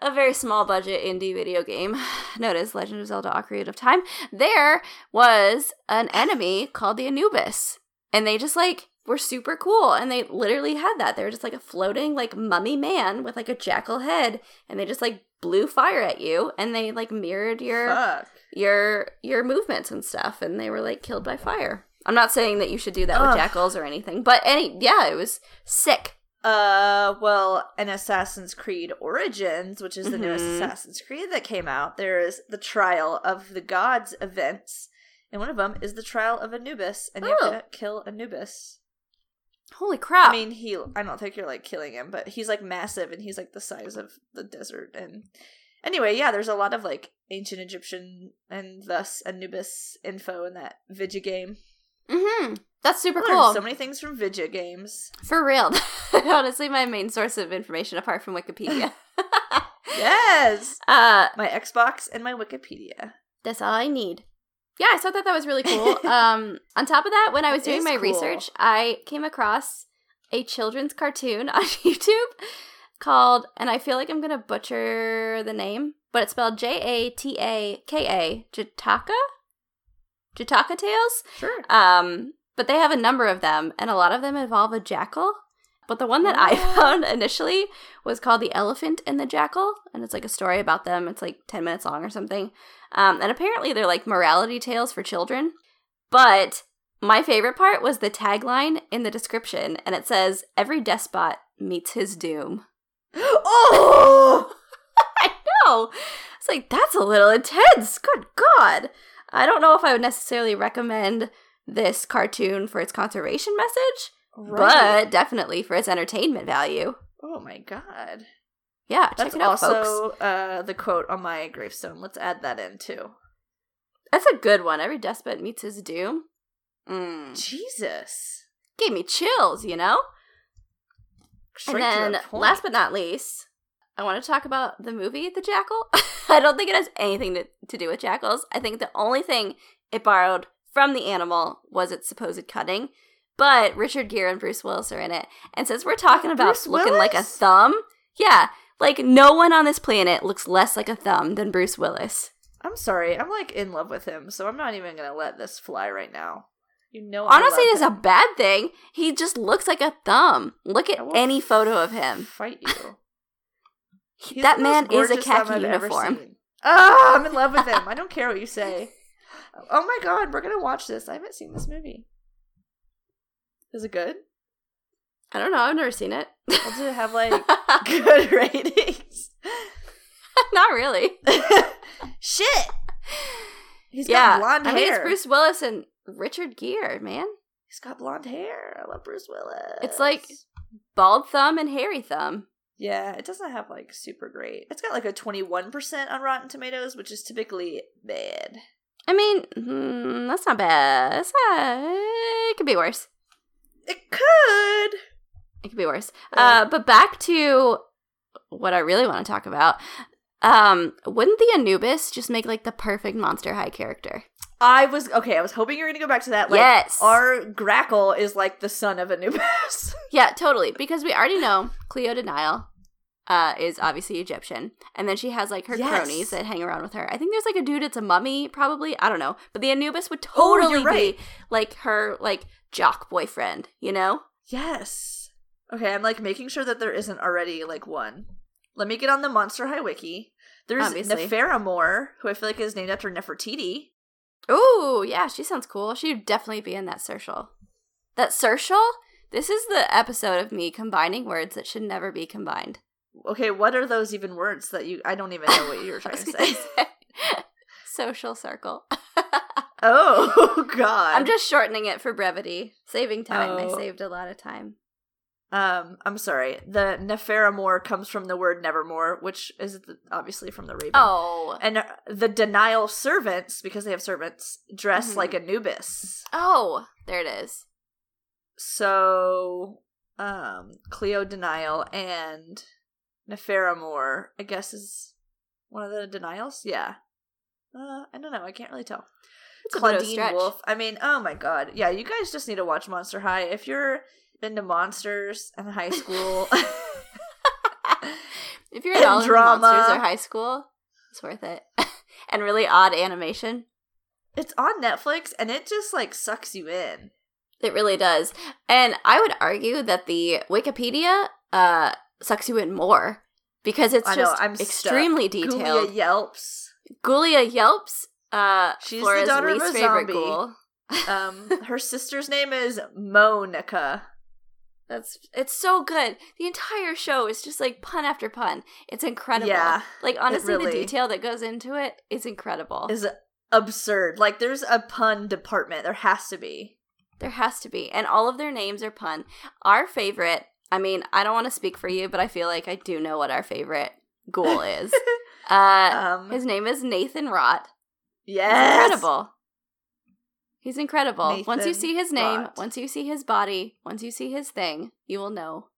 a very small budget indie video game known as Legend of Zelda Ocarina of Time. There was an enemy called the Anubis. And they just like were super cool and they literally had that. They were just like a floating like mummy man with like a jackal head and they just like blew fire at you and they like mirrored your Fuck. your your movements and stuff and they were like killed by fire i'm not saying that you should do that with jackals or anything but any yeah it was sick Uh, well, in Assassin's Creed Origins, which is the newest Mhm. Assassin's Creed that came out, there is the Trial of the Gods events, and one of them is the Trial of Anubis, and you Oh. have to kill Anubis. holy crap I mean, he. I don't think you're like killing him, but he's like massive, and he's like the size of the desert. And anyway, yeah, there's a lot of like ancient Egyptian and thus Anubis info in that Vidya game. Hmm that's super I cool. so many things from Vidya games. for real. Honestly my main source of information apart from wikipedia. Yes, uh my Xbox and my Wikipedia. that's all i need. Yeah so i thought that that was really cool. Um on top of that when i was It doing my cool. research i came across a children's cartoon on youtube called and i feel like i'm gonna butcher the name but it's spelled j-a-t-a-k-a jataka jataka tales Sure. um but they have a number of them and a lot of them involve a jackal but the one that i Oh. found initially was called the elephant and the jackal and it's like a story about them it's like 10 minutes long or something um, and apparently they're like morality tales for children but my favorite part was the tagline in the description and it says every despot meets his doom oh, I know. It's like that's a little intense. Good God. I don't know if I would necessarily recommend this cartoon for its conservation message, but definitely for its entertainment value. oh my god. Yeah, That's check it out, folks. also uh, the quote on my gravestone. Let's add that in too. That's a good one. Every despot meets his doom. Mm. Jesus. Gave me chills, you know? Straight and then, last but not least, I want to talk about the movie The Jackal. I don't think it has anything to, to do with jackals. I think the only thing it borrowed from the animal was its supposed cutting. But Richard Gere and Bruce Willis are in it. And since we're talking about Bruce looking like a thumb, yeah, like no one on this planet looks less like a thumb than Bruce Willis. I'm sorry. I'm like in love with him, so I'm not even gonna let this fly right now. You know, I'm not saying it's a bad thing. He just looks like a thumb. Look at any photo of him. Fight you. He's that man is a khaki uniform. Ah, I'm in love with him. I don't care what you say. Oh my god, we're gonna watch this. I haven't seen this movie. Is it good? I don't know. I've never seen it. Does it have like good ratings? not really. Shit. He's yeah, got blonde hair. I mean, it's. Bruce Willis and Richard Gere, man. He's got blonde hair. I love Bruce Willis. It's like- Bald thumb and hairy thumb. Yeah, it doesn't have like super great. It's got like a 21% on Rotten Tomatoes, which is typically bad. I mean, mm, that's not bad. It's not, it could be worse. It could. It could be worse. Yeah. Uh, but back to what I really want to talk about. Um, wouldn't the Anubis just make like the perfect Monster High character? I was okay. I was hoping you were going to go back to that. Like, Yes. our Grackle is like the son of Anubis. Yeah, totally. Because we already know Cleo de Nile uh, is obviously Egyptian. And then she has like her Yes. cronies that hang around with her. I think there's like a dude, it's a mummy, probably. I don't know. But the Anubis would Oh, totally right. be like her like jock boyfriend, you know? yes. Okay, I'm like making sure that there isn't already like one. Let me get on the Monster High wiki. There's Obviously. Who I feel like is named after Nefertiti. Ooh, yeah, she sounds cool. She'd definitely be in that social. That social? This is the episode of me combining words that should never be combined. Okay, what are those even words that you? I don't even know what you were trying to say. say Social circle. Oh God! I'm just shortening it for brevity, saving time. I Oh. saved a lot of time. Um, I'm sorry. The Neferamore comes from the word nevermore, which is the, obviously from the Raven. Oh, And uh, the De Nile servants, because they have servants, dress Mhm. like Anubis. oh, there it is. So, um, Cleo de Nile and Neferamore, I guess, is one of the denials. Yeah. Uh, I don't know. I can't really tell. It's a bit of a Clawdeen. Wolf. I mean, oh my god. Yeah, you guys just need to watch Monster High. If you're into monsters in high school, If you're in all Drama. monsters or high school, it's worth it. and really odd animation. it's on Netflix and it just like sucks you in. It really does. And I would argue that the Wikipedia uh sucks you in more because it's I know, just I'm extremely Julia detailed. yelps. Ghoulia yelps. Uh, She's the Flora's daughter of a favorite zombie. ghoul. Um, her sister's name is Monica. That's it's so good. The entire show is just like pun after pun. It's incredible. Yeah, like honestly, the detail that goes into it is incredible. Is absurd. Like there's a pun department. There has to be. There has to be, and all of their names are pun. Our favorite. I mean, I don't want to speak for you, but I feel like I do know what our favorite ghoul is. uh, um, his name is Neighthan Rot. Yes. incredible. He's incredible. once you see his name, Rot. once you see his body, once you see his thing, you will know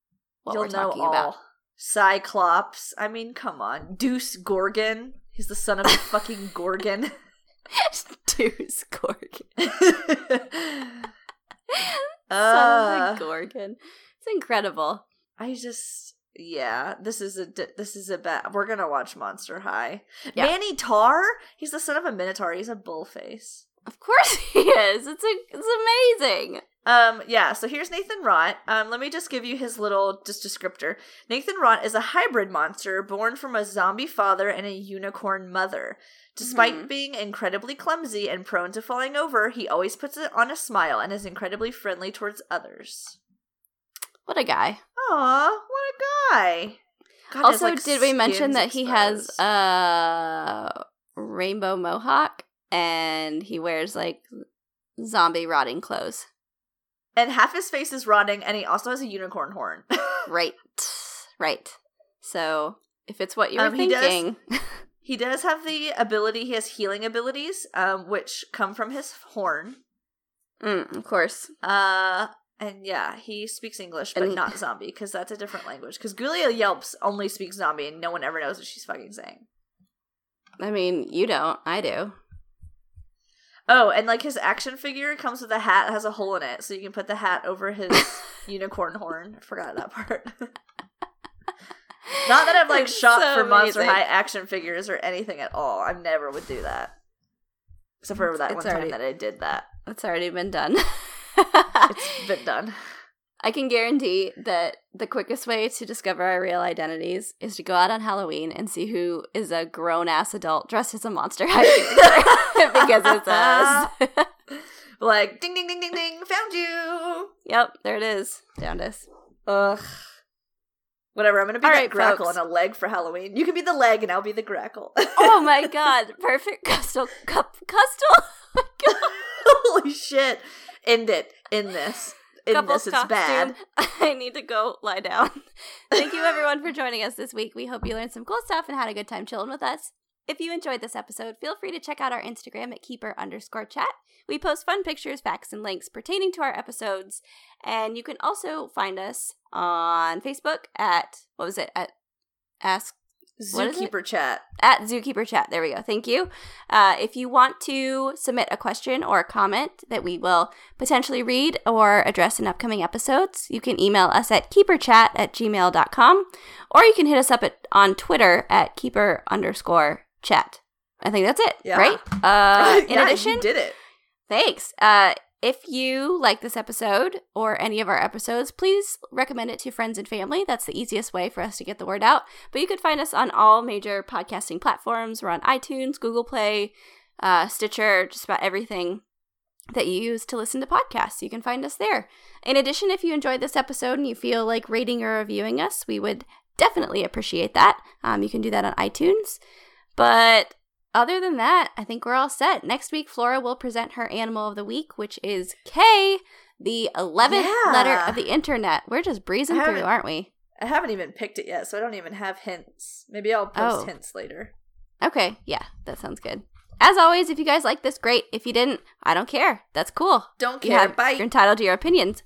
what You'll we're know talking all. about. Cyclops. I mean, come on. Deuce Gorgon. He's the son of a fucking Gorgon. Deuce Gorgon. Son Uh, of a Gorgon. It's incredible. I just yeah, this is a this is a bad. We're gonna watch Monster High. Yeah. Manny Taur. He's the son of a Minotaur. He's a bullface. Of course he is. It's a, it's amazing. Um, yeah, so here's Neighthan Rot. Um, let me just give you his little just descriptor. Neighthan Rot is a hybrid monster born from a zombie father and a unicorn mother. Despite Mhm. being incredibly clumsy and prone to falling over, he always puts it on a smile and is incredibly friendly towards others. What a guy. Aw, what a guy. God, also, like, did we mention that he has a rainbow mohawk and he wears like zombie rotting clothes? and half his face is rotting, and he also has a unicorn horn. right. Right. So if it's what you were Um, he does- thinking, he does have the ability. He has healing abilities, um, which come from his horn. Mm, of course. Uh, and yeah, he speaks English, but And- not zombie because that's a different language. Because Ghoulia Yelps only speaks zombie, and no one ever knows what she's fucking saying. I mean, you don't. I do. Oh, and like his action figure comes with a hat that has a hole in it, so you can put the hat over his unicorn horn. I forgot that part. Not that I've like shopped so for Monster amazing. High action figures or anything at all. I never would do that, except for It's- that it's one time that I did that. It's already been done. It's been done. I can guarantee that the quickest way to discover our real identities is to go out on Halloween and see who is a grown ass adult dressed as a monster because it's us. Like ding ding ding ding ding, found you. yep, there it is. Found us. Ugh. Whatever. I'm gonna be All right, grackle folks. and a leg for Halloween. You can be the leg, and I'll be the grackle. Oh my god, perfect custom cup custom Holy shit! End it. In this. In couple this, it's bad. I need to go lie down. Thank you everyone for joining us this week. We hope you learned some cool stuff and had a good time chilling with us. If you enjoyed this episode, feel free to check out our Instagram at keeper underscore chat. We post fun pictures, facts, and links pertaining to our episodes. And you can also find us on Facebook at what was it? At Ask What is it? Zookeeper chat. at Zookeeper Chat. There we go. Thank you. Uh, if you want to submit a question or a comment that we will potentially read or address in upcoming episodes, you can email us at keeperchat at gmail.com or you can hit us up at, on Twitter at keeper underscore chat. I think that's it, Yeah. right? Uh, in yeah, addition, did it. Thanks. Uh, if you like this episode or any of our episodes, please recommend it to friends and family. That's the easiest way for us to get the word out. But you can find us on all major podcasting platforms. We're on iTunes, Google Play, uh, Stitcher, just about everything that you use to listen to podcasts. You can find us there. In addition, if you enjoyed this episode and you feel like rating or reviewing us, we would definitely appreciate that. Um, you can do that on iTunes. But other than that, I think we're all set. Next week, Flora will present her animal of the week, which is K, the 11th Yeah. letter of the internet. We're just breezing through, aren't we? I haven't even picked it yet, so I don't even have hints. Maybe I'll post Oh. hints later. Okay, yeah, that sounds good. As always, if you guys like this, great. If you didn't, I don't care. That's cool. Don't You care. have- Bye. You're entitled to your opinions.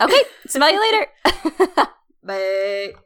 Okay, smell you later. Bye.